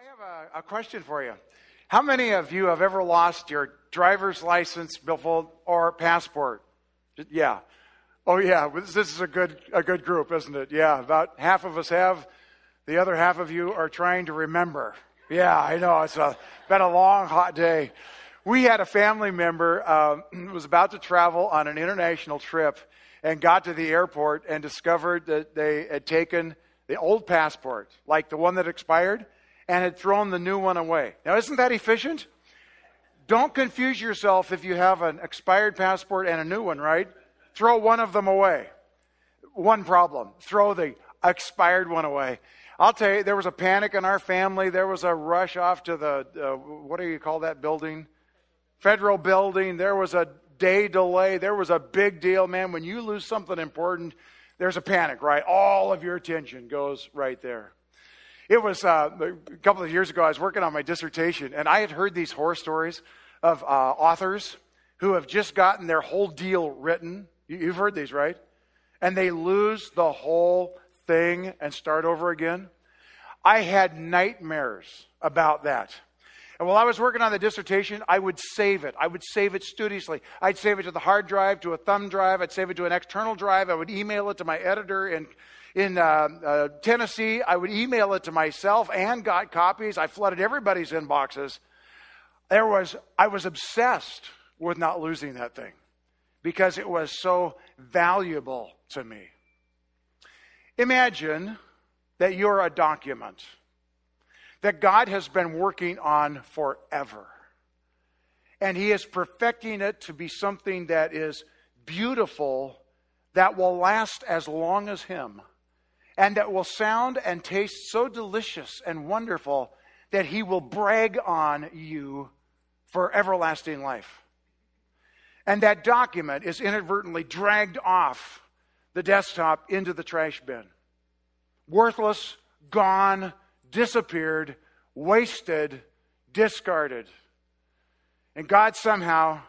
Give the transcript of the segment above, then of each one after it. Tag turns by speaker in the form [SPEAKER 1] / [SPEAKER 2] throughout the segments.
[SPEAKER 1] I have a, a, question for you. How many of you have ever lost your driver's license, billfold, or passport? Yeah. Oh, yeah. This is a good a good group, isn't it? Yeah. About half of us have. The other half of you are trying to remember. Yeah, I know. It's a, been a long, hot day. We had a family member um, was about to travel on an international trip and got to the airport and discovered that they had taken the old passport, like the one that expired, and had thrown the new one away. Now, isn't that efficient? Don't confuse yourself if you have an expired passport and a new one, right? Throw one of them away. One problem throw the expired one away. I'll tell you, there was a panic in our family. There was a rush off to the, uh, what do you call that building? Federal building. There was a day delay. There was a big deal, man. When you lose something important, there's a panic, right? All of your attention goes right there. It was uh, a couple of years ago, I was working on my dissertation, and I had heard these horror stories of uh, authors who have just gotten their whole deal written. You've heard these, right? And they lose the whole thing and start over again. I had nightmares about that. And while I was working on the dissertation, I would save it. I would save it studiously. I'd save it to the hard drive, to a thumb drive. I'd save it to an external drive. I would email it to my editor in, in uh, uh, Tennessee. I would email it to myself and got copies. I flooded everybody's inboxes. There was, I was obsessed with not losing that thing because it was so valuable to me. Imagine that you're a document that God has been working on forever. And He is perfecting it to be something that is beautiful, that will last as long as Him, and that will sound and taste so delicious and wonderful that He will brag on you for everlasting life. And that document is inadvertently dragged off the desktop into the trash bin. Worthless, gone, disappeared, wasted, discarded. And God somehow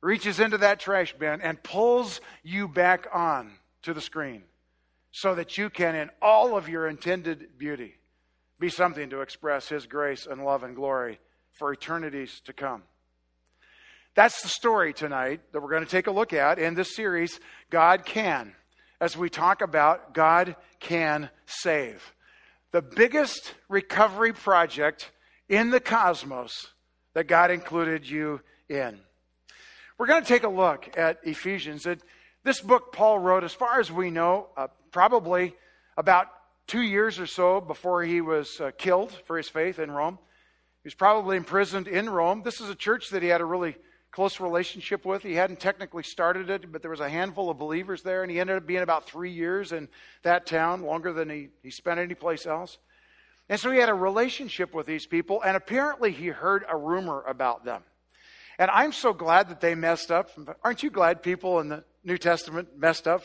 [SPEAKER 1] reaches into that trash bin and pulls you back on to the screen so that you can, in all of your intended beauty, be something to express His grace and love and glory for eternities to come. That's the story tonight that we're going to take a look at in this series, God Can, as we talk about God can save the biggest recovery project in the cosmos that God included you in. We're going to take a look at Ephesians. This book Paul wrote, as far as we know, uh, probably about two years or so before he was uh, killed for his faith in Rome. He was probably imprisoned in Rome. This is a church that he had a really close relationship with. He hadn't technically started it, but there was a handful of believers there, and he ended up being about three years in that town, longer than he, he spent anyplace else. And so he had a relationship with these people, and apparently he heard a rumor about them. And I'm so glad that they messed up. Aren't you glad people in the New Testament messed up?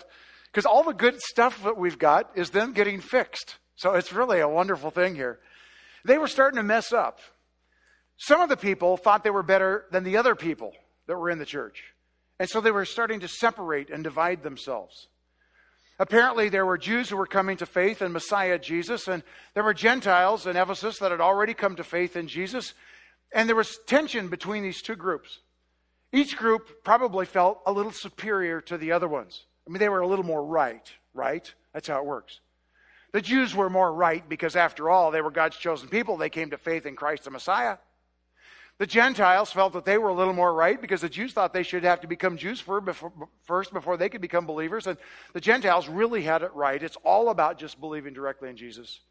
[SPEAKER 1] Because all the good stuff that we've got is them getting fixed. So it's really a wonderful thing here. They were starting to mess up. Some of the people thought they were better than the other people that were in the church. And so they were starting to separate and divide themselves. Apparently, there were Jews who were coming to faith in Messiah Jesus, and there were Gentiles in Ephesus that had already come to faith in Jesus. And there was tension between these two groups. Each group probably felt a little superior to the other ones. I mean, they were a little more right, right? That's how it works. The Jews were more right because, after all, they were God's chosen people. They came to faith in Christ the Messiah. The Gentiles felt that they were a little more right because the Jews thought they should have to become Jews first before they could become believers. And the Gentiles really had it right. It's all about just believing directly in Jesus.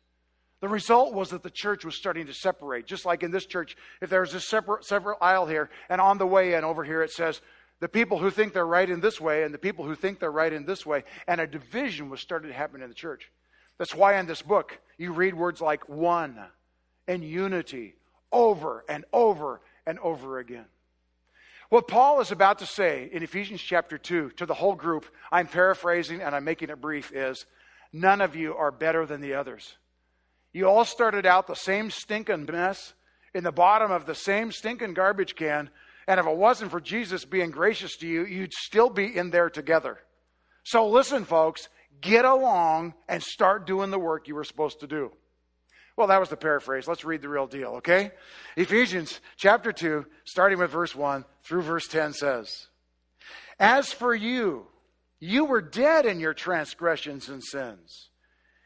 [SPEAKER 1] The result was that the church was starting to separate. Just like in this church, if there's a separate, separate aisle here, and on the way in over here it says, the people who think they're right in this way and the people who think they're right in this way, and a division was started to happen in the church. That's why in this book you read words like one and unity over and over and over again. What Paul is about to say in Ephesians chapter 2 to the whole group, I'm paraphrasing and I'm making it brief, is none of you are better than the others. You all started out the same stinking mess in the bottom of the same stinking garbage can, and if it wasn't for Jesus being gracious to you, you'd still be in there together. So listen, folks, get along and start doing the work you were supposed to do. Well, that was the paraphrase. Let's read the real deal, okay? Ephesians chapter 2, starting with verse 1 through verse 10 says, As for you, you were dead in your transgressions and sins,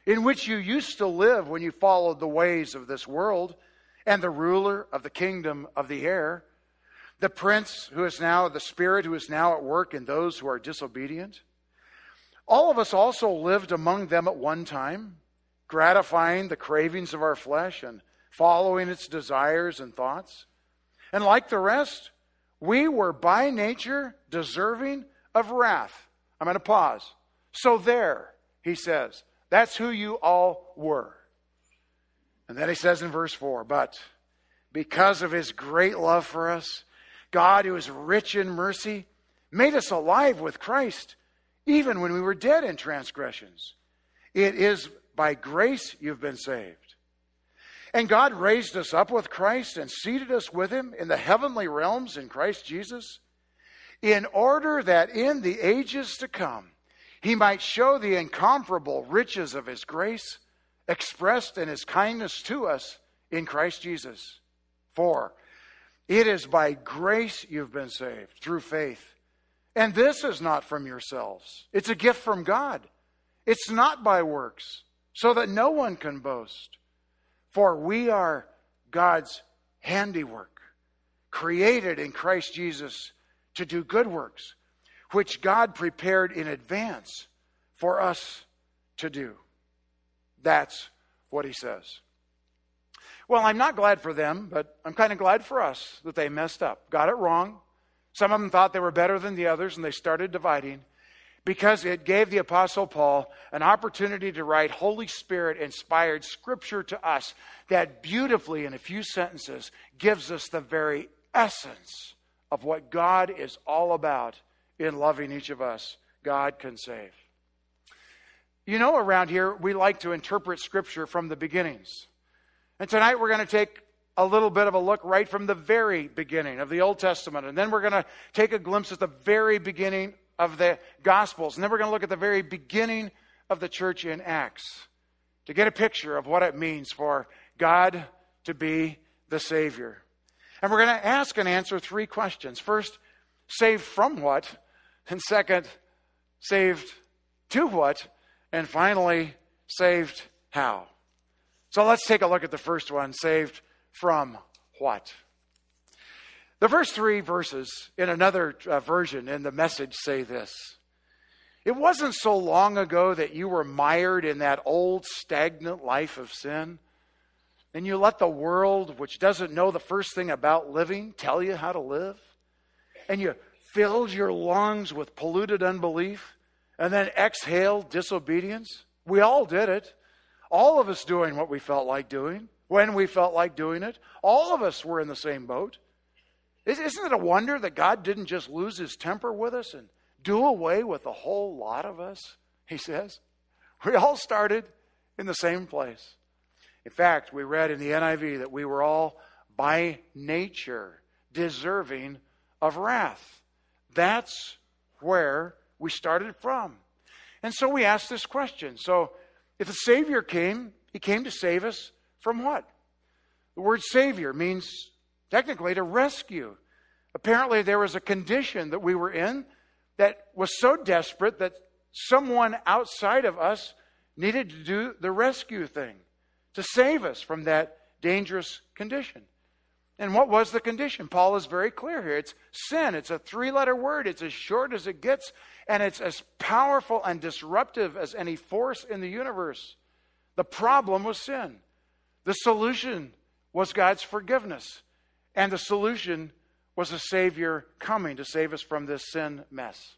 [SPEAKER 1] in which you used to live when you followed the ways of this world and the ruler of the kingdom of the air, the prince who is now the spirit who is now at work in those who are disobedient. All of us also lived among them at one time, gratifying the cravings of our flesh and following its desires and thoughts. And like the rest, we were by nature deserving of wrath. I'm going to pause. So, there, he says, that's who you all were. And then he says in verse 4 But because of his great love for us, God, who is rich in mercy, made us alive with Christ, even when we were dead in transgressions. It is by grace you've been saved. And God raised us up with Christ and seated us with him in the heavenly realms in Christ Jesus, in order that in the ages to come he might show the incomparable riches of his grace expressed in his kindness to us in Christ Jesus. For it is by grace you've been saved through faith. And this is not from yourselves, it's a gift from God. It's not by works, so that no one can boast. For we are God's handiwork, created in Christ Jesus to do good works, which God prepared in advance for us to do. That's what he says. Well, I'm not glad for them, but I'm kind of glad for us that they messed up, got it wrong. Some of them thought they were better than the others, and they started dividing because it gave the Apostle Paul an opportunity to write Holy Spirit inspired scripture to us that beautifully, in a few sentences, gives us the very essence of what God is all about in loving each of us. God can save. You know, around here, we like to interpret Scripture from the beginnings. And tonight we're going to take a little bit of a look right from the very beginning of the Old Testament. And then we're going to take a glimpse at the very beginning of the Gospels. And then we're going to look at the very beginning of the church in Acts to get a picture of what it means for God to be the Savior. And we're going to ask and answer three questions. First, saved from what? And second, saved to what? And finally, saved how? So let's take a look at the first one saved from what? The first three verses in another uh, version in the message say this It wasn't so long ago that you were mired in that old stagnant life of sin. And you let the world, which doesn't know the first thing about living, tell you how to live. And you filled your lungs with polluted unbelief and then exhaled disobedience. We all did it. All of us doing what we felt like doing when we felt like doing it. All of us were in the same boat. Isn't it a wonder that God didn't just lose his temper with us and do away with a whole lot of us? He says. We all started in the same place. In fact, we read in the NIV that we were all by nature deserving of wrath. That's where we started from. And so we asked this question. So, if a Savior came, he came to save us from what? The word Savior means technically to rescue. Apparently, there was a condition that we were in that was so desperate that someone outside of us needed to do the rescue thing to save us from that dangerous condition. And what was the condition? Paul is very clear here. It's sin. It's a three letter word. It's as short as it gets, and it's as powerful and disruptive as any force in the universe. The problem was sin. The solution was God's forgiveness. And the solution was a Savior coming to save us from this sin mess.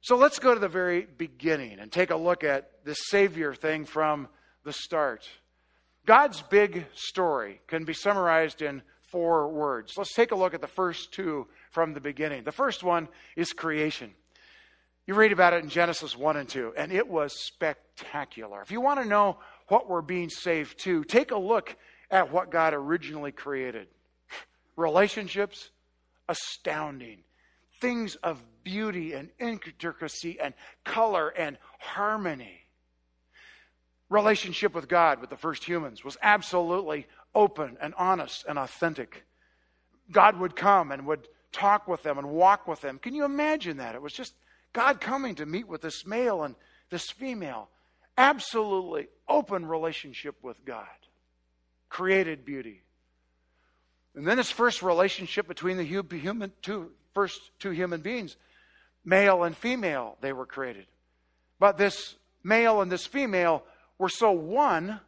[SPEAKER 1] So let's go to the very beginning and take a look at the Savior thing from the start. God's big story can be summarized in four words. Let's take a look at the first two from the beginning. The first one is creation. You read about it in Genesis 1 and 2, and it was spectacular. If you want to know what we're being saved to, take a look at what God originally created. Relationships, astounding. Things of beauty and intricacy and color and harmony. Relationship with God, with the first humans, was absolutely open and honest and authentic. God would come and would talk with them and walk with them. Can you imagine that? It was just God coming to meet with this male and this female. Absolutely open relationship with God. Created beauty. And then his first relationship between the human, two, first two human beings, male and female, they were created. But this male and this female were so one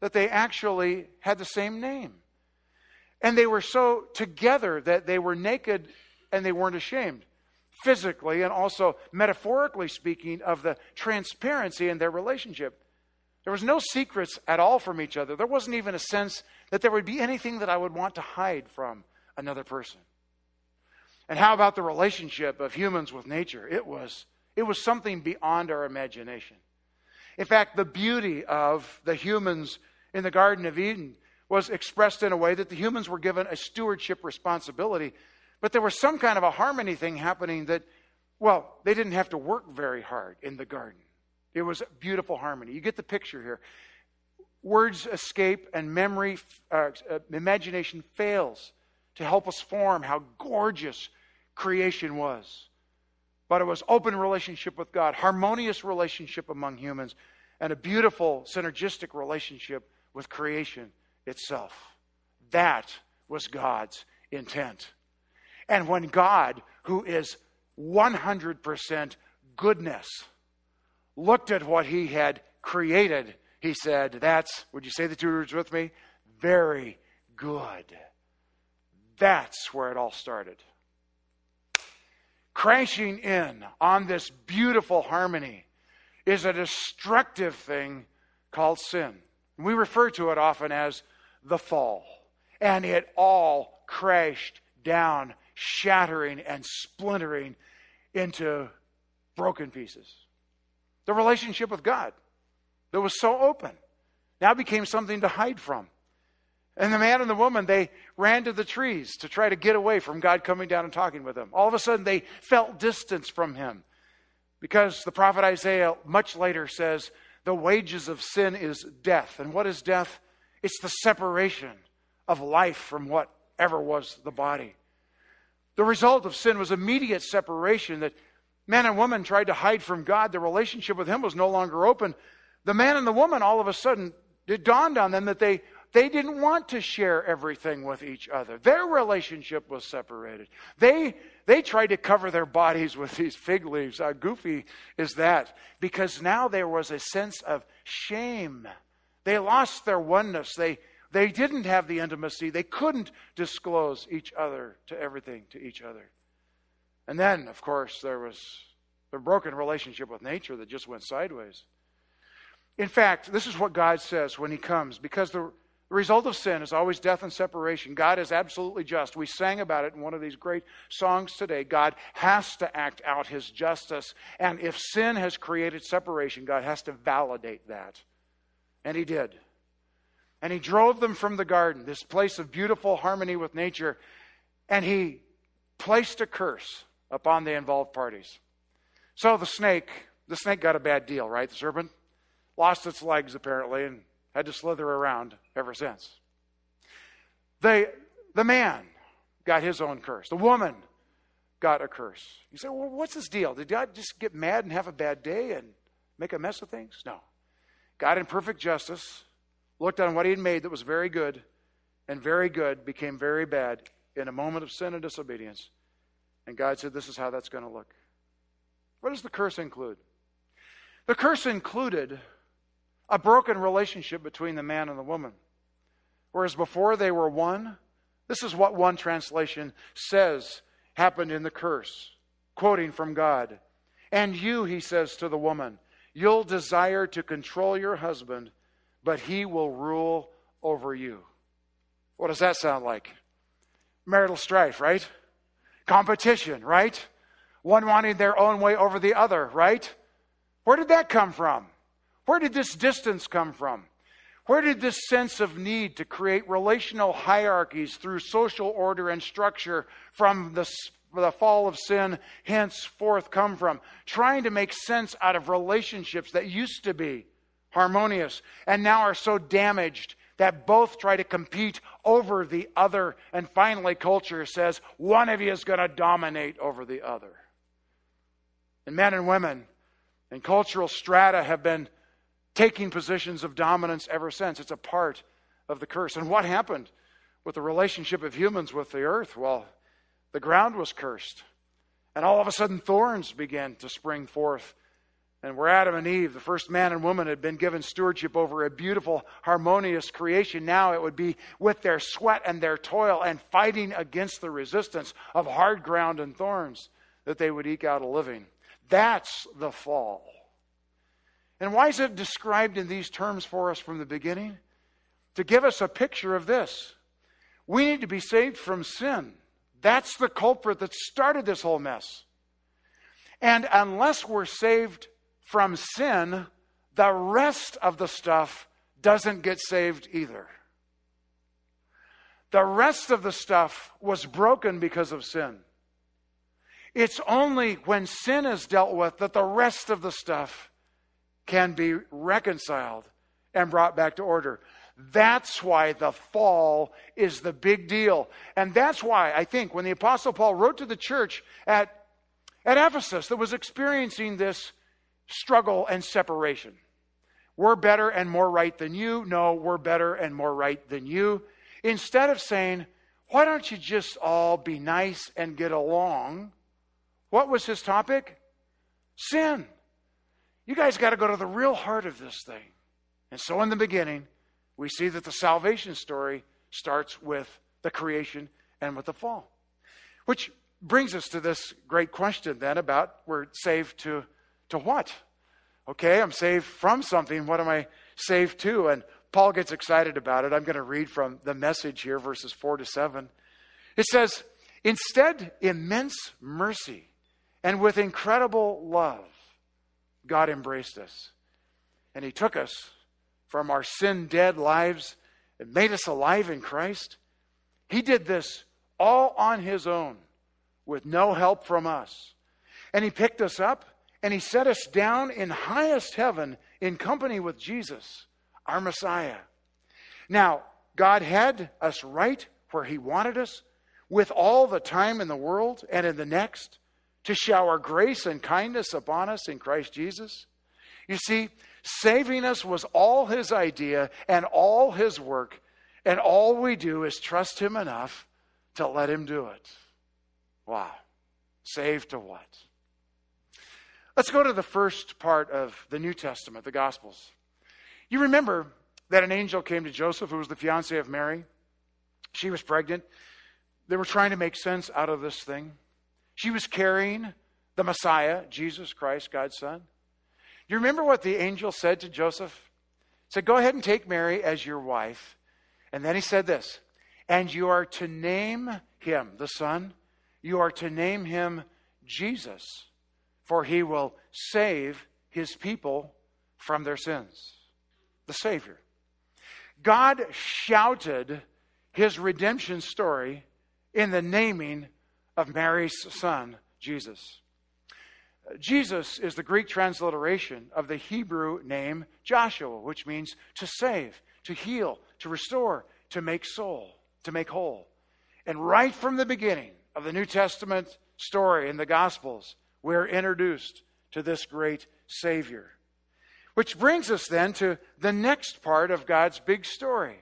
[SPEAKER 1] that they actually had the same name. And they were so together that they were naked and they weren't ashamed, physically and also metaphorically speaking, of the transparency in their relationship. There was no secrets at all from each other. There wasn't even a sense that there would be anything that I would want to hide from another person. And how about the relationship of humans with nature? It was, it was something beyond our imagination. In fact, the beauty of the humans in the Garden of Eden was expressed in a way that the humans were given a stewardship responsibility, but there was some kind of a harmony thing happening that, well, they didn't have to work very hard in the garden. It was beautiful harmony. You get the picture here. Words escape and memory, uh, uh, imagination fails to help us form how gorgeous creation was. But it was open relationship with God, harmonious relationship among humans, and a beautiful synergistic relationship with creation itself. That was God's intent. And when God, who is 100% goodness, looked at what he had created, he said, That's, would you say the two words with me? Very good. That's where it all started. Crashing in on this beautiful harmony is a destructive thing called sin. We refer to it often as the fall. And it all crashed down, shattering and splintering into broken pieces. The relationship with God that was so open now became something to hide from. And the man and the woman, they ran to the trees to try to get away from God coming down and talking with them. All of a sudden, they felt distance from him because the prophet Isaiah much later says, The wages of sin is death. And what is death? It's the separation of life from whatever was the body. The result of sin was immediate separation that man and woman tried to hide from God. The relationship with Him was no longer open. The man and the woman, all of a sudden, it dawned on them that they, they didn't want to share everything with each other. Their relationship was separated. They, they tried to cover their bodies with these fig leaves. How goofy is that? Because now there was a sense of shame they lost their oneness. They, they didn't have the intimacy. They couldn't disclose each other to everything to each other. And then, of course, there was the broken relationship with nature that just went sideways. In fact, this is what God says when He comes, because the result of sin is always death and separation. God is absolutely just. We sang about it in one of these great songs today. God has to act out His justice. And if sin has created separation, God has to validate that. And he did. And he drove them from the garden, this place of beautiful harmony with nature, and he placed a curse upon the involved parties. So the snake, the snake got a bad deal, right? The serpent lost its legs apparently and had to slither around ever since. The, the man got his own curse. The woman got a curse. You say, well, what's this deal? Did God just get mad and have a bad day and make a mess of things? No. God, in perfect justice, looked on what he had made that was very good, and very good became very bad in a moment of sin and disobedience. And God said, This is how that's going to look. What does the curse include? The curse included a broken relationship between the man and the woman. Whereas before they were one, this is what one translation says happened in the curse, quoting from God. And you, he says to the woman, You'll desire to control your husband, but he will rule over you. What does that sound like? Marital strife, right? Competition, right? One wanting their own way over the other, right? Where did that come from? Where did this distance come from? Where did this sense of need to create relational hierarchies through social order and structure from the the fall of sin henceforth come from. Trying to make sense out of relationships that used to be harmonious, and now are so damaged that both try to compete over the other. And finally, culture says one of you is going to dominate over the other. And men and women and cultural strata have been taking positions of dominance ever since. It's a part of the curse. And what happened with the relationship of humans with the earth? Well, the ground was cursed. And all of a sudden, thorns began to spring forth. And where Adam and Eve, the first man and woman, had been given stewardship over a beautiful, harmonious creation, now it would be with their sweat and their toil and fighting against the resistance of hard ground and thorns that they would eke out a living. That's the fall. And why is it described in these terms for us from the beginning? To give us a picture of this. We need to be saved from sin. That's the culprit that started this whole mess. And unless we're saved from sin, the rest of the stuff doesn't get saved either. The rest of the stuff was broken because of sin. It's only when sin is dealt with that the rest of the stuff can be reconciled and brought back to order. That's why the fall is the big deal. And that's why I think when the Apostle Paul wrote to the church at, at Ephesus that was experiencing this struggle and separation, we're better and more right than you. No, we're better and more right than you. Instead of saying, why don't you just all be nice and get along? What was his topic? Sin. You guys got to go to the real heart of this thing. And so, in the beginning, we see that the salvation story starts with the creation and with the fall. Which brings us to this great question then about we're saved to, to what? Okay, I'm saved from something. What am I saved to? And Paul gets excited about it. I'm going to read from the message here, verses 4 to 7. It says, Instead, immense mercy and with incredible love, God embraced us. And He took us from our sin dead lives and made us alive in Christ. He did this all on His own with no help from us. And He picked us up and He set us down in highest heaven in company with Jesus, our Messiah. Now, God had us right where He wanted us with all the time in the world and in the next to shower grace and kindness upon us in Christ Jesus? You see, saving us was all his idea and all his work, and all we do is trust him enough to let him do it. Wow. Saved to what? Let's go to the first part of the New Testament, the Gospels. You remember that an angel came to Joseph, who was the fiance of Mary. She was pregnant. They were trying to make sense out of this thing. She was carrying the Messiah, Jesus Christ, God's Son. Do you remember what the angel said to Joseph? He said, Go ahead and take Mary as your wife. And then he said this, and you are to name him, the Son, you are to name him Jesus, for he will save his people from their sins. The Savior. God shouted his redemption story in the naming of Mary's son, Jesus. Jesus is the Greek transliteration of the Hebrew name Joshua, which means to save, to heal, to restore, to make soul, to make whole. And right from the beginning of the New Testament story in the Gospels, we're introduced to this great Savior. Which brings us then to the next part of God's big story.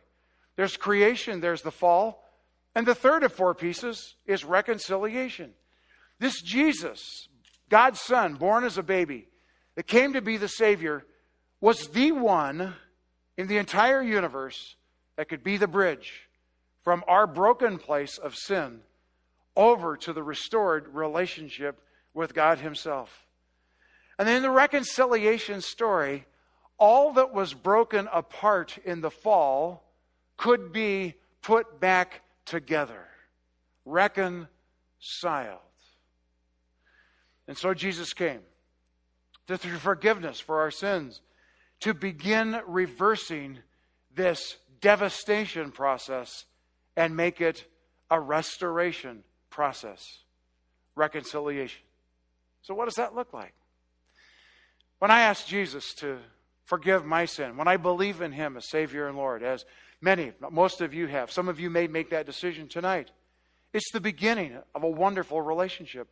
[SPEAKER 1] There's creation, there's the fall, and the third of four pieces is reconciliation. This Jesus, God's Son, born as a baby, that came to be the Savior, was the one in the entire universe that could be the bridge from our broken place of sin over to the restored relationship with God Himself. And then the reconciliation story, all that was broken apart in the fall could be put back together, reconciled. And so Jesus came to through forgiveness for our sins to begin reversing this devastation process and make it a restoration process, reconciliation. So, what does that look like? When I ask Jesus to forgive my sin, when I believe in Him as Savior and Lord, as many, most of you have, some of you may make that decision tonight. It's the beginning of a wonderful relationship.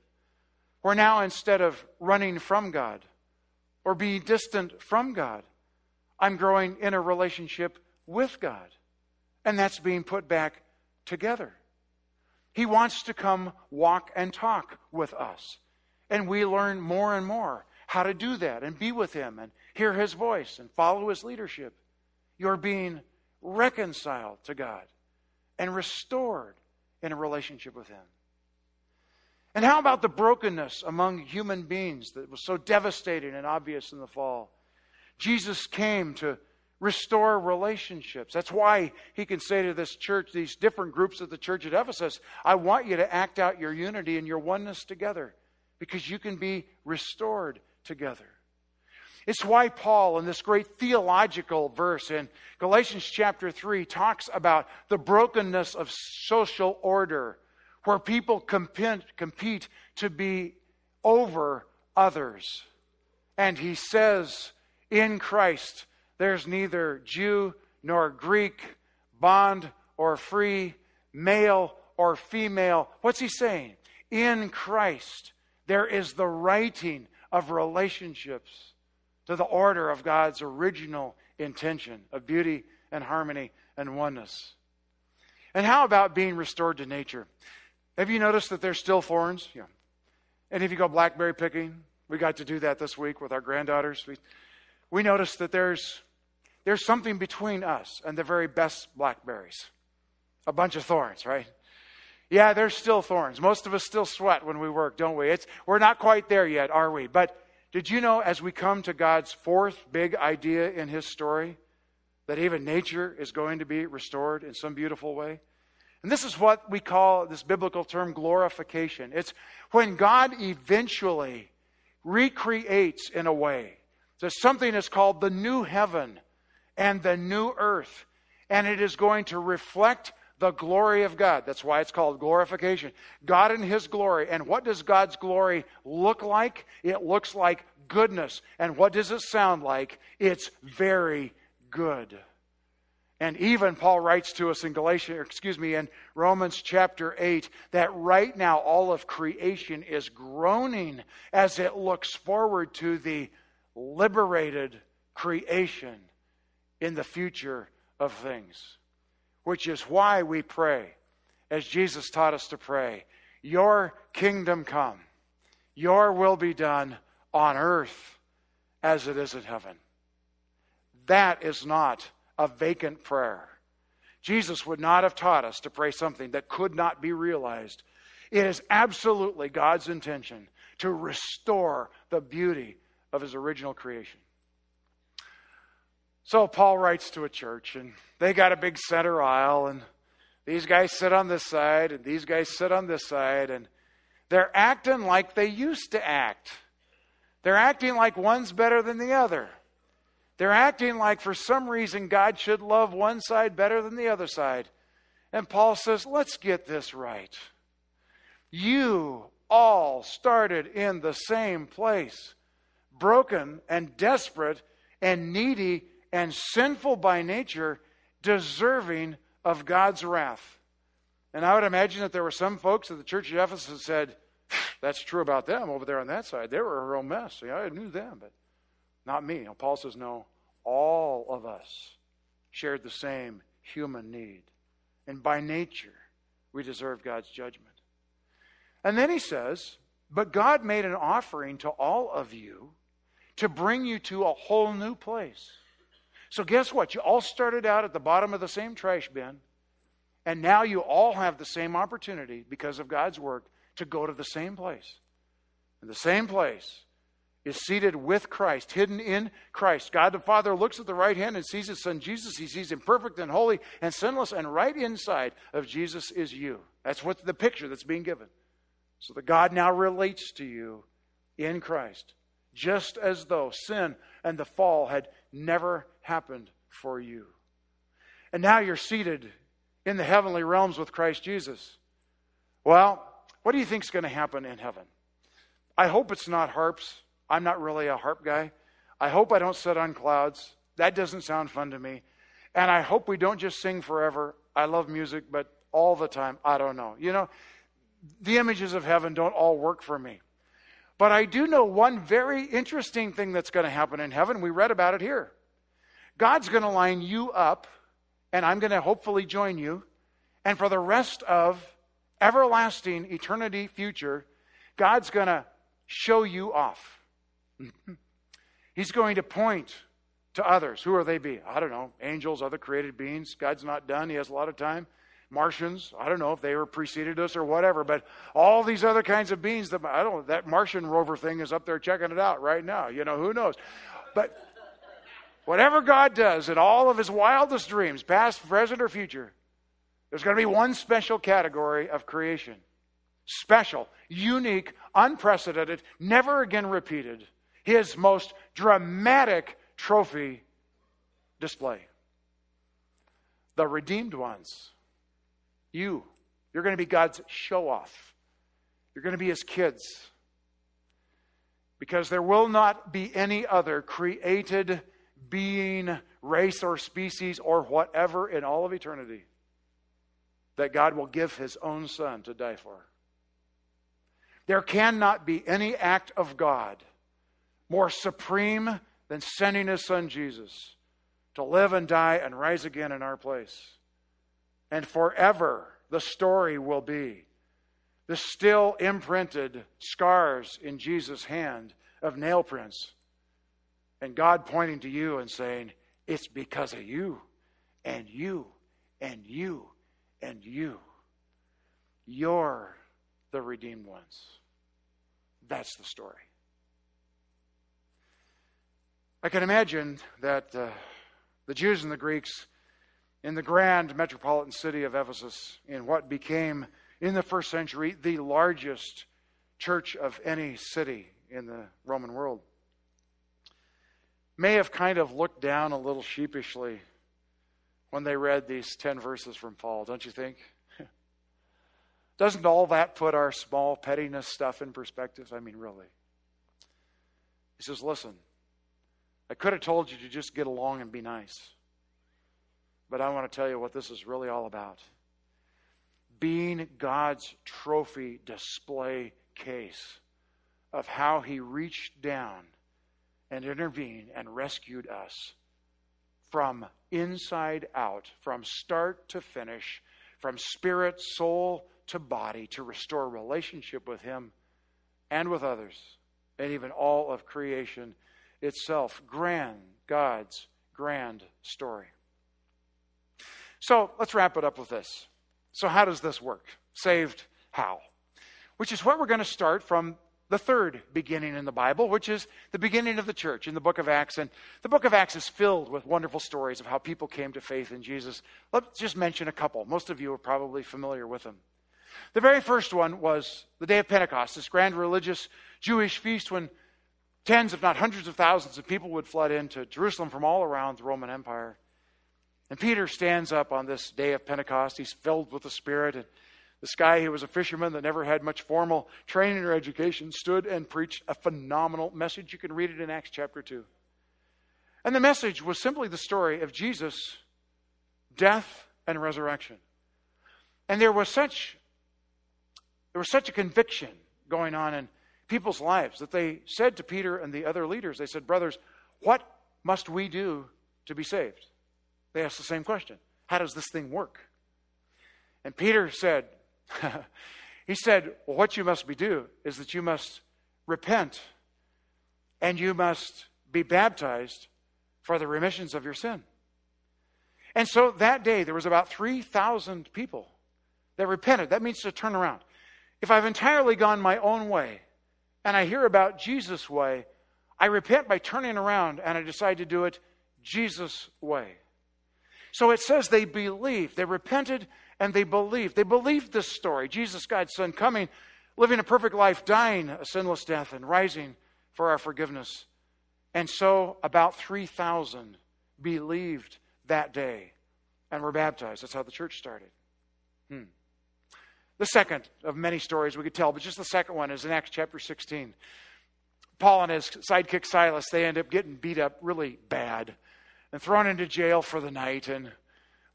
[SPEAKER 1] Where now, instead of running from God or being distant from God, I'm growing in a relationship with God. And that's being put back together. He wants to come walk and talk with us. And we learn more and more how to do that and be with Him and hear His voice and follow His leadership. You're being reconciled to God and restored in a relationship with Him. And how about the brokenness among human beings that was so devastating and obvious in the fall? Jesus came to restore relationships. That's why he can say to this church, these different groups of the church at Ephesus, I want you to act out your unity and your oneness together because you can be restored together. It's why Paul, in this great theological verse in Galatians chapter 3, talks about the brokenness of social order, where people compete, to be over others. And he says, in Christ, there's neither Jew nor Greek, bond or free, male or female. What's he saying? In Christ, there is the righting of relationships to the order of God's original intention of beauty and harmony and oneness. And how about being restored to nature? Have you noticed that there's still thorns? Yeah. And if you go blackberry picking, we got to do that this week with our granddaughters. We, we noticed that there's, there's something between us and the very best blackberries a bunch of thorns, right? Yeah, there's still thorns. Most of us still sweat when we work, don't we? It's, we're not quite there yet, are we? But did you know, as we come to God's fourth big idea in His story, that even nature is going to be restored in some beautiful way? And this is what we call this biblical term glorification. It's when God eventually recreates in a way. So something is called the new heaven and the new earth. And it is going to reflect the glory of God. That's why it's called glorification. God in His glory. And what does God's glory look like? It looks like goodness. And what does it sound like? It's very good. And even Paul writes to us in Galatians, excuse me, in Romans chapter 8, that right now all of creation is groaning as it looks forward to the liberated creation in the future of things which is why we pray, as Jesus taught us to pray Your kingdom come, your will be done on earth as it is in heaven. That is not a vacant prayer. Jesus would not have taught us to pray something that could not be realized. It is absolutely God's intention to restore the beauty of his original creation. So Paul writes to a church, and they got a big center aisle, and these guys sit on this side, and these guys sit on this side, and they're acting like they used to act. They're acting like one's better than the other. They're acting like for some reason God should love one side better than the other side. And Paul says, let's get this right. You all started in the same place, broken and desperate and needy and sinful by nature, deserving of God's wrath. And I would imagine that there were some folks at the church of Ephesus that said, that's true about them over there on that side. They were a real mess. Yeah, I knew them, but not me. You Paul says, no, all of us shared the same human need. And by nature, we deserve God's judgment. And then he says, but God made an offering to all of you to bring you to a whole new place. So, guess what? You all started out at the bottom of the same trash bin, and now you all have the same opportunity because of God's work to go to the same place. And the same place is seated with Christ, hidden in Christ. God the Father looks at the right hand and sees his Son Jesus. He sees him perfect and holy and sinless, and right inside of Jesus is you. That's what the picture that's being given. So that God now relates to you in Christ, just as though sin and the fall had never happened for you. And now you're seated in the heavenly realms with Christ Jesus. Well, what do you think is going to happen in heaven? I hope it's not harps. I'm not really a harp guy. I hope I don't sit on clouds. That doesn't sound fun to me. And I hope we don't just sing forever. I love music, but all the time, I don't know. You know, the images of heaven don't all work for me. But I do know one very interesting thing that's going to happen in heaven. We read about it here. God's going to line you up, and I'm going to hopefully join you. And for the rest of everlasting eternity future, God's going to show you off. He's going to point to others. Who are they be? I don't know. Angels, other created beings. God's not done. He has a lot of time. Martians, I don't know if they were preceded us or whatever, but all these other kinds of beings that I don't that Martian rover thing is up there checking it out right now. You know, who knows? But whatever God does in all of his wildest dreams, past, present, or future, there's going to be one special category of creation. Special, unique, unprecedented, never again repeated. His most dramatic trophy display. The redeemed ones. You. You're going to be God's show off. You're going to be his kids. Because there will not be any other created being, race, or species, or whatever in all of eternity that God will give his own son to die for. There cannot be any act of God more supreme than sending his son Jesus to live and die and rise again in our place. And forever the story will be the still imprinted scars in Jesus' hand of nail prints. And God pointing to you and saying, It's because of you, and you, and you, and you. You're the redeemed ones. That's the story. I can imagine that uh, the Jews and the Greeks in the grand metropolitan city of Ephesus, in what became, in the first century, the largest church of any city in the Roman world, may have kind of looked down a little sheepishly when they read these 10 verses from Paul, don't you think? Doesn't all that put our small pettiness stuff in perspective? I mean, really. He says, Listen, I could have told you to just get along and be nice. But I want to tell you what this is really all about. Being God's trophy display case of how He reached down and intervened and rescued us from inside out, from start to finish, from spirit, soul to body, to restore relationship with Him and with others, and even all of creation itself. Grand, God's grand story. So let's wrap it up with this. So, how does this work? Saved how? Which is what we're going to start from the third beginning in the Bible, which is the beginning of the church in the book of Acts. And the book of Acts is filled with wonderful stories of how people came to faith in Jesus. Let's just mention a couple. Most of you are probably familiar with them. The very first one was the day of Pentecost, this grand religious Jewish feast when tens, if not hundreds of thousands of people would flood into Jerusalem from all around the Roman Empire. And Peter stands up on this day of Pentecost. He's filled with the Spirit. And this guy, who was a fisherman that never had much formal training or education, stood and preached a phenomenal message. You can read it in Acts chapter 2. And the message was simply the story of Jesus' death and resurrection. And there was such there was such a conviction going on in people's lives that they said to Peter and the other leaders, they said, Brothers, what must we do to be saved? They asked the same question How does this thing work? And Peter said, He said, Well, what you must be do is that you must repent and you must be baptized for the remissions of your sin. And so that day, there was about 3,000 people that repented. That means to turn around. If I've entirely gone my own way and I hear about Jesus' way, I repent by turning around and I decide to do it Jesus' way. So it says they believed. They repented and they believed. They believed this story Jesus, God's Son, coming, living a perfect life, dying a sinless death, and rising for our forgiveness. And so about 3,000 believed that day and were baptized. That's how the church started. Hmm. The second of many stories we could tell, but just the second one is in Acts chapter 16. Paul and his sidekick Silas, they end up getting beat up really bad and thrown into jail for the night. And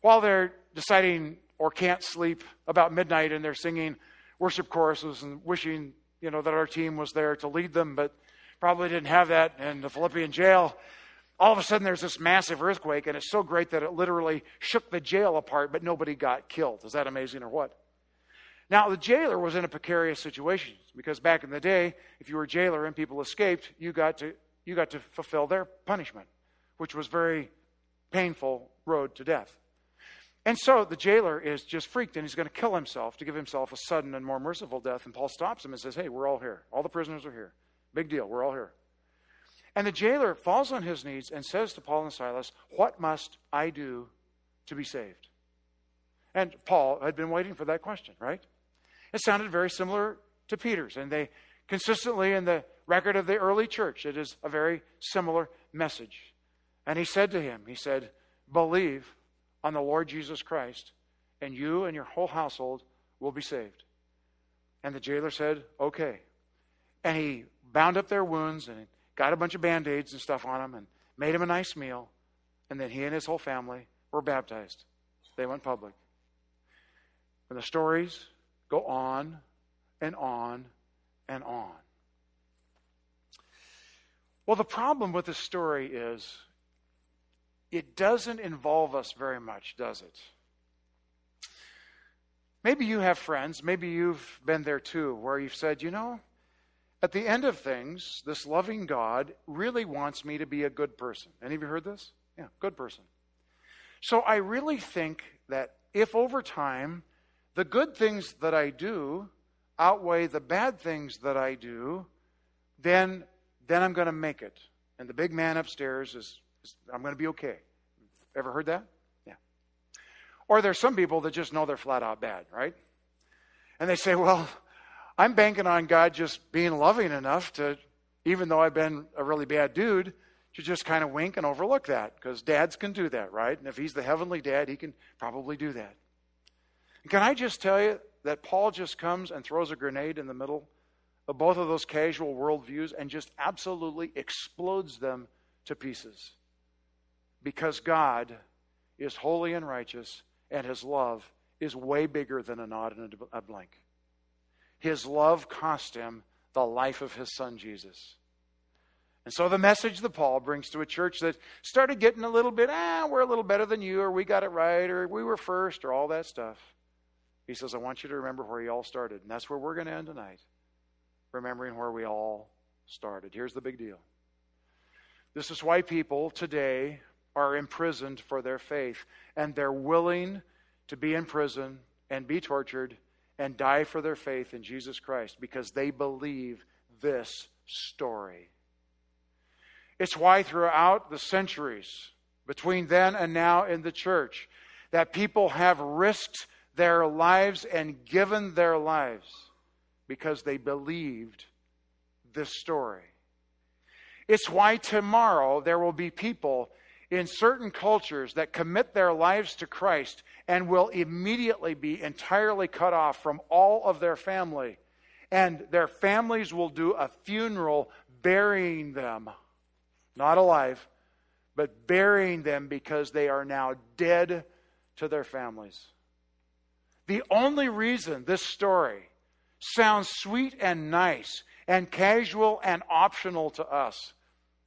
[SPEAKER 1] while they're deciding or can't sleep about midnight and they're singing worship choruses and wishing, you know, that our team was there to lead them, but probably didn't have that in the Philippian jail. All of a sudden, there's this massive earthquake, and it's so great that it literally shook the jail apart, but nobody got killed. Is that amazing or what? Now, the jailer was in a precarious situation because back in the day, if you were a jailer and people escaped, you got to, you got to fulfill their punishment, which was very painful road to death. And so the jailer is just freaked and he's going to kill himself to give himself a sudden and more merciful death. And Paul stops him and says, Hey, we're all here. All the prisoners are here. Big deal. We're all here. And the jailer falls on his knees and says to Paul and Silas, What must I do to be saved? And Paul had been waiting for that question, right? It sounded very similar to Peter's. And they consistently, in the record of the early church, it is a very similar message. And he said to him, He said, Believe on the Lord Jesus Christ, and you and your whole household will be saved. And the jailer said, Okay. And he bound up their wounds and got a bunch of band aids and stuff on them and made him a nice meal. And then he and his whole family were baptized. They went public. And the stories go on and on and on. Well, the problem with this story is it doesn't involve us very much, does it? Maybe you have friends, maybe you've been there too, where you've said, you know, at the end of things, this loving God really wants me to be a good person. Any of you heard this? Yeah, good person. So I really think that if over time the good things that I do outweigh the bad things that I do, then then I'm going to make it. And the big man upstairs is, is I'm going to be okay. Ever heard that? Yeah. Or there's some people that just know they're flat out bad, right? And they say, well, I'm banking on God just being loving enough to, even though I've been a really bad dude, to just kind of wink and overlook that because dads can do that, right? And if he's the heavenly dad, he can probably do that. Can I just tell you that Paul just comes and throws a grenade in the middle of both of those casual worldviews and just absolutely explodes them to pieces? Because God is holy and righteous, and his love is way bigger than a nod and a blink. His love cost him the life of his son Jesus. And so the message that Paul brings to a church that started getting a little bit, ah, we're a little better than you, or we got it right, or we were first, or all that stuff. He says, I want you to remember where you all started. And that's where we're going to end tonight. Remembering where we all started. Here's the big deal. This is why people today are imprisoned for their faith, and they're willing to be in prison and be tortured and die for their faith in Jesus Christ because they believe this story. It's why throughout the centuries between then and now in the church that people have risked their lives and given their lives because they believed this story. It's why tomorrow there will be people in certain cultures that commit their lives to Christ and will immediately be entirely cut off from all of their family. And their families will do a funeral burying them, not alive, but burying them because they are now dead to their families. The only reason this story sounds sweet and nice and casual and optional to us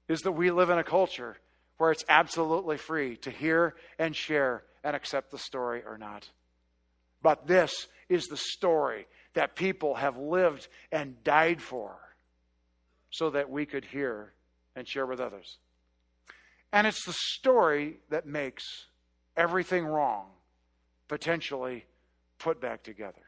[SPEAKER 1] is that we live in a culture where it's absolutely free to hear and share and accept the story or not. But this is the story that people have lived and died for so that we could hear and share with others. And it's the story that makes everything wrong potentially put back together.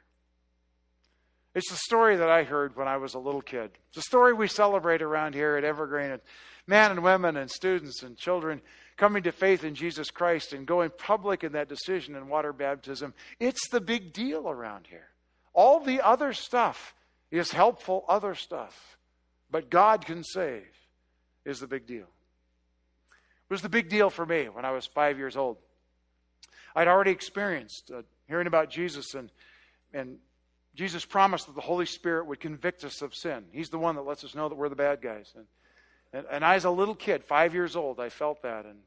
[SPEAKER 1] It's the story that I heard when I was a little kid. It's a story we celebrate around here at Evergreen. Men and women and students and children coming to faith in Jesus Christ and going public in that decision in water baptism. It's the big deal around here. All the other stuff is helpful, other stuff. But God can save is the big deal. It was the big deal for me when I was five years old. I'd already experienced uh, hearing about Jesus and, and Jesus promised that the Holy Spirit would convict us of sin. He's the one that lets us know that we're the bad guys. And, and, and I, as a little kid, five years old, I felt that. And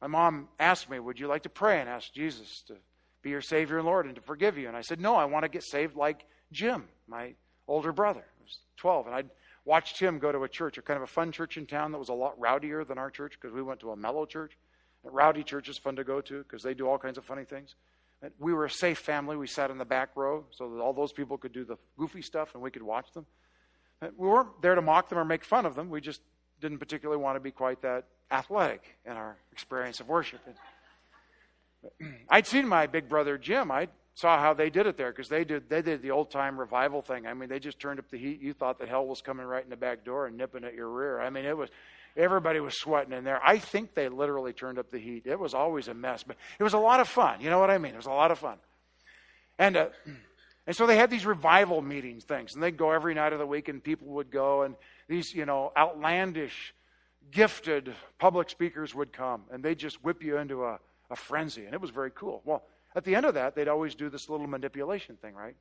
[SPEAKER 1] my mom asked me, Would you like to pray and ask Jesus to be your Savior and Lord and to forgive you? And I said, No, I want to get saved like Jim, my older brother. He was 12. And I'd watched him go to a church, a kind of a fun church in town that was a lot rowdier than our church because we went to a mellow church. A rowdy church is fun to go to because they do all kinds of funny things. We were a safe family. We sat in the back row so that all those people could do the goofy stuff and we could watch them. We weren't there to mock them or make fun of them. We just didn't particularly want to be quite that athletic in our experience of worship. I'd seen my big brother Jim. I saw how they did it there because they did they did the old time revival thing. I mean, they just turned up the heat. You thought that hell was coming right in the back door and nipping at your rear. I mean, it was Everybody was sweating in there. I think they literally turned up the heat. It was always a mess, but it was a lot of fun. You know what I mean? It was a lot of fun. And uh, and so they had these revival meetings things, and they'd go every night of the week, and people would go, and these you know outlandish, gifted public speakers would come, and they'd just whip you into a, a frenzy, and it was very cool. Well, at the end of that, they'd always do this little manipulation thing, right?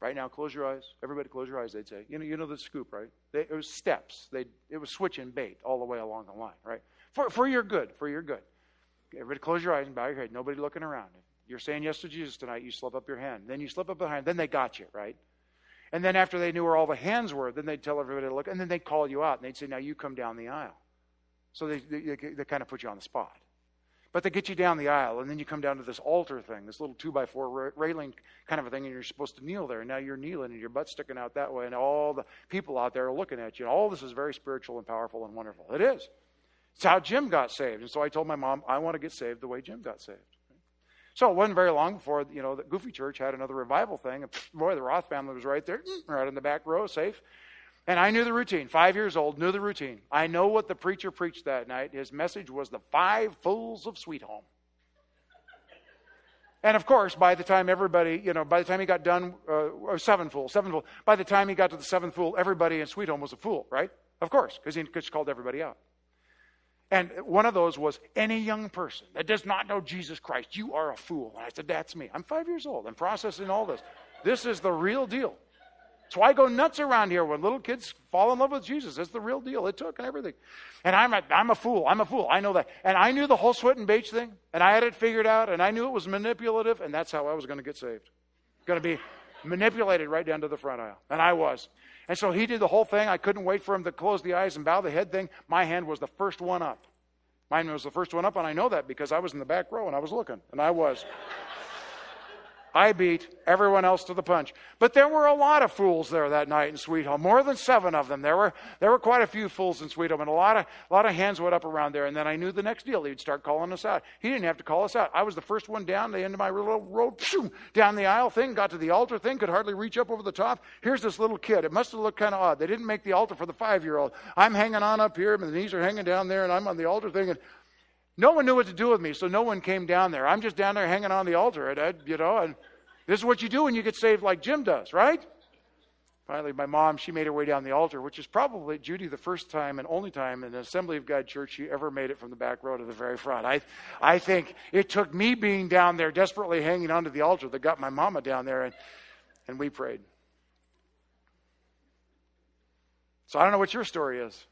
[SPEAKER 1] Right now, close your eyes. Everybody, close your eyes. They'd say, you know, you know the scoop, right? They, it was steps. They it was switch and bait all the way along the line, right? For for your good, for your good. Everybody, close your eyes and bow your head. Nobody looking around. You're saying yes to Jesus tonight. You slip up your hand. Then you slip up behind. Then they got you, right? And then after they knew where all the hands were, then they'd tell everybody to look, and then they'd call you out, and they'd say, "Now you come down the aisle." So they, they, they kind of put you on the spot. But they get you down the aisle, and then you come down to this altar thing, this little two by four railing kind of a thing, and you're supposed to kneel there. And now you're kneeling, and your butt's sticking out that way, and all the people out there are looking at you. And all this is very spiritual and powerful and wonderful. It is. It's how Jim got saved. And so I told my mom, I want to get saved the way Jim got saved. So it wasn't very long before, you know, the Goofy Church had another revival thing. Boy, the Roth family was right there, right in the back row, safe. And I knew the routine. Five years old, knew the routine. I know what the preacher preached that night. His message was the five fools of Sweet Home. And of course, by the time everybody, you know, by the time he got done, uh, seven fools, seven fools, by the time he got to the seventh fool, everybody in Sweet Home was a fool, right? Of course, because he just called everybody out. And one of those was any young person that does not know Jesus Christ, you are a fool. And I said, That's me. I'm five years old. I'm processing all this. This is the real deal. Why I go nuts around here when little kids fall in love with Jesus. It's the real deal. It took and everything. And I'm a, I'm a fool. I'm a fool. I know that. And I knew the whole sweat and bait thing, and I had it figured out, and I knew it was manipulative, and that's how I was going to get saved. Going to be manipulated right down to the front aisle. And I was. And so he did the whole thing. I couldn't wait for him to close the eyes and bow the head thing. My hand was the first one up. Mine was the first one up, and I know that because I was in the back row and I was looking, and I was. I beat everyone else to the punch. But there were a lot of fools there that night in Sweet Home. More than seven of them. There were there were quite a few fools in Sweet Home, and a lot of a lot of hands went up around there. And then I knew the next deal. He'd start calling us out. He didn't have to call us out. I was the first one down the end of my little road, down the aisle thing, got to the altar thing, could hardly reach up over the top. Here's this little kid. It must have looked kind of odd. They didn't make the altar for the five year old. I'm hanging on up here, and my knees are hanging down there, and I'm on the altar thing. And no one knew what to do with me, so no one came down there. I'm just down there hanging on the altar, and, you know, and this is what you do when you get saved like Jim does, right? Finally, my mom, she made her way down the altar, which is probably, Judy, the first time and only time in an Assembly of God church she ever made it from the back row to the very front. I, I think it took me being down there, desperately hanging onto the altar, that got my mama down there, and, and we prayed. So I don't know what your story is,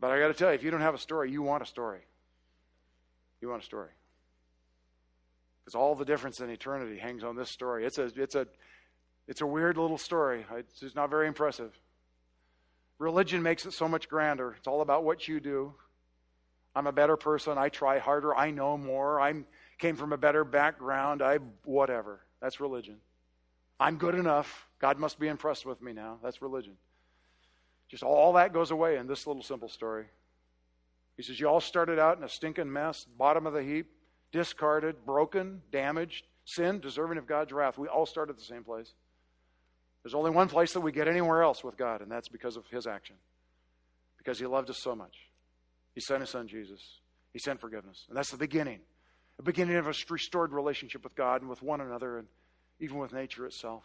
[SPEAKER 1] but I got to tell you, if you don't have a story, you want a story. You want a story. Because all the difference in eternity hangs on this story. It's a, it's a, it's a weird little story. It's just not very impressive. Religion makes it so much grander. It's all about what you do. I'm a better person. I try harder. I know more. I came from a better background. I whatever. That's religion. I'm good enough. God must be impressed with me now. That's religion. Just all that goes away in this little simple story. He says, You all started out in a stinking mess, bottom of the heap discarded, broken, damaged, sin, deserving of God's wrath. We all start at the same place. There's only one place that we get anywhere else with God, and that's because of His action. Because He loved us so much. He sent His Son, Jesus. He sent forgiveness. And that's the beginning. The beginning of a restored relationship with God and with one another and even with nature itself.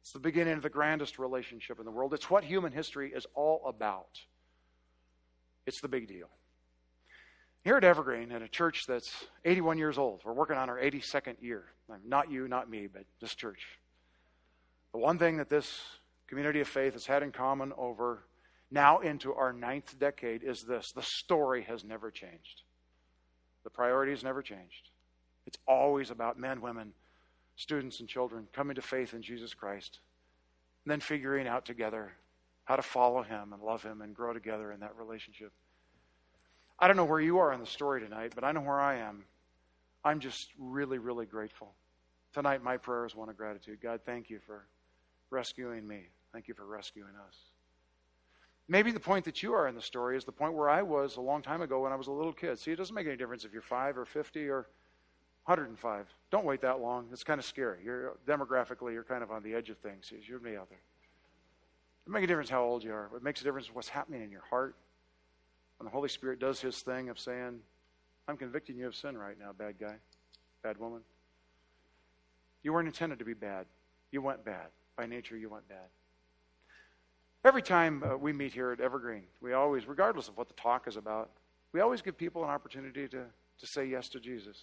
[SPEAKER 1] It's the beginning of the grandest relationship in the world. It's what human history is all about. It's the big deal. Here at Evergreen, at a church that's 81 years old, we're working on our 82nd year. Not you, not me, but this church. The one thing that this community of faith has had in common over now into our ninth decade is this the story has never changed. The priorities never changed. It's always about men, women, students, and children coming to faith in Jesus Christ, and then figuring out together how to follow Him and love Him and grow together in that relationship. I don't know where you are in the story tonight, but I know where I am. I'm just really, really grateful. Tonight, my prayer is one of gratitude. God, thank you for rescuing me. Thank you for rescuing us. Maybe the point that you are in the story is the point where I was a long time ago when I was a little kid. See, it doesn't make any difference if you're 5 or 50 or 105. Don't wait that long. It's kind of scary. You're demographically, you're kind of on the edge of things. You're me out there. It makes a difference how old you are. It makes a difference what's happening in your heart. When the Holy Spirit does his thing of saying, I'm convicting you of sin right now, bad guy, bad woman. You weren't intended to be bad. You went bad. By nature, you went bad. Every time uh, we meet here at Evergreen, we always, regardless of what the talk is about, we always give people an opportunity to, to say yes to Jesus.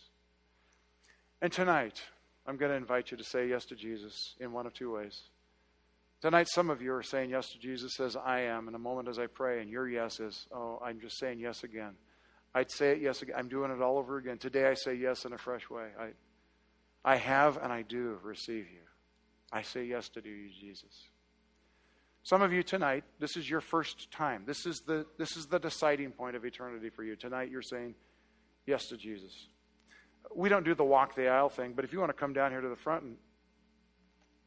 [SPEAKER 1] And tonight, I'm going to invite you to say yes to Jesus in one of two ways. Tonight, some of you are saying yes to Jesus as I am in a moment as I pray, and your yes is, oh, I'm just saying yes again. I'd say it yes again. I'm doing it all over again. Today, I say yes in a fresh way. I, I have and I do receive you. I say yes to you, Jesus. Some of you tonight, this is your first time. This is the this is the deciding point of eternity for you. Tonight you're saying yes to Jesus. We don't do the walk the aisle thing, but if you want to come down here to the front and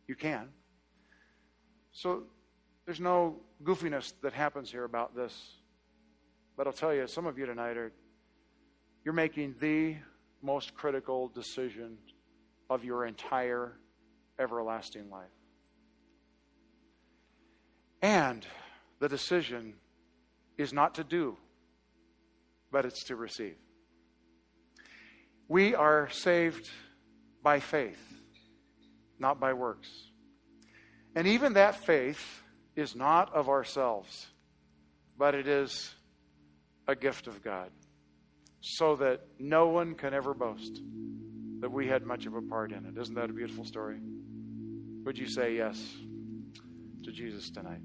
[SPEAKER 1] you can. So there's no goofiness that happens here about this. But I'll tell you, some of you tonight are you're making the most critical decision of your entire everlasting life. And the decision is not to do, but it's to receive. We are saved by faith, not by works. And even that faith is not of ourselves, but it is a gift of God, so that no one can ever boast that we had much of a part in it. Isn't that a beautiful story? Would you say yes to Jesus tonight?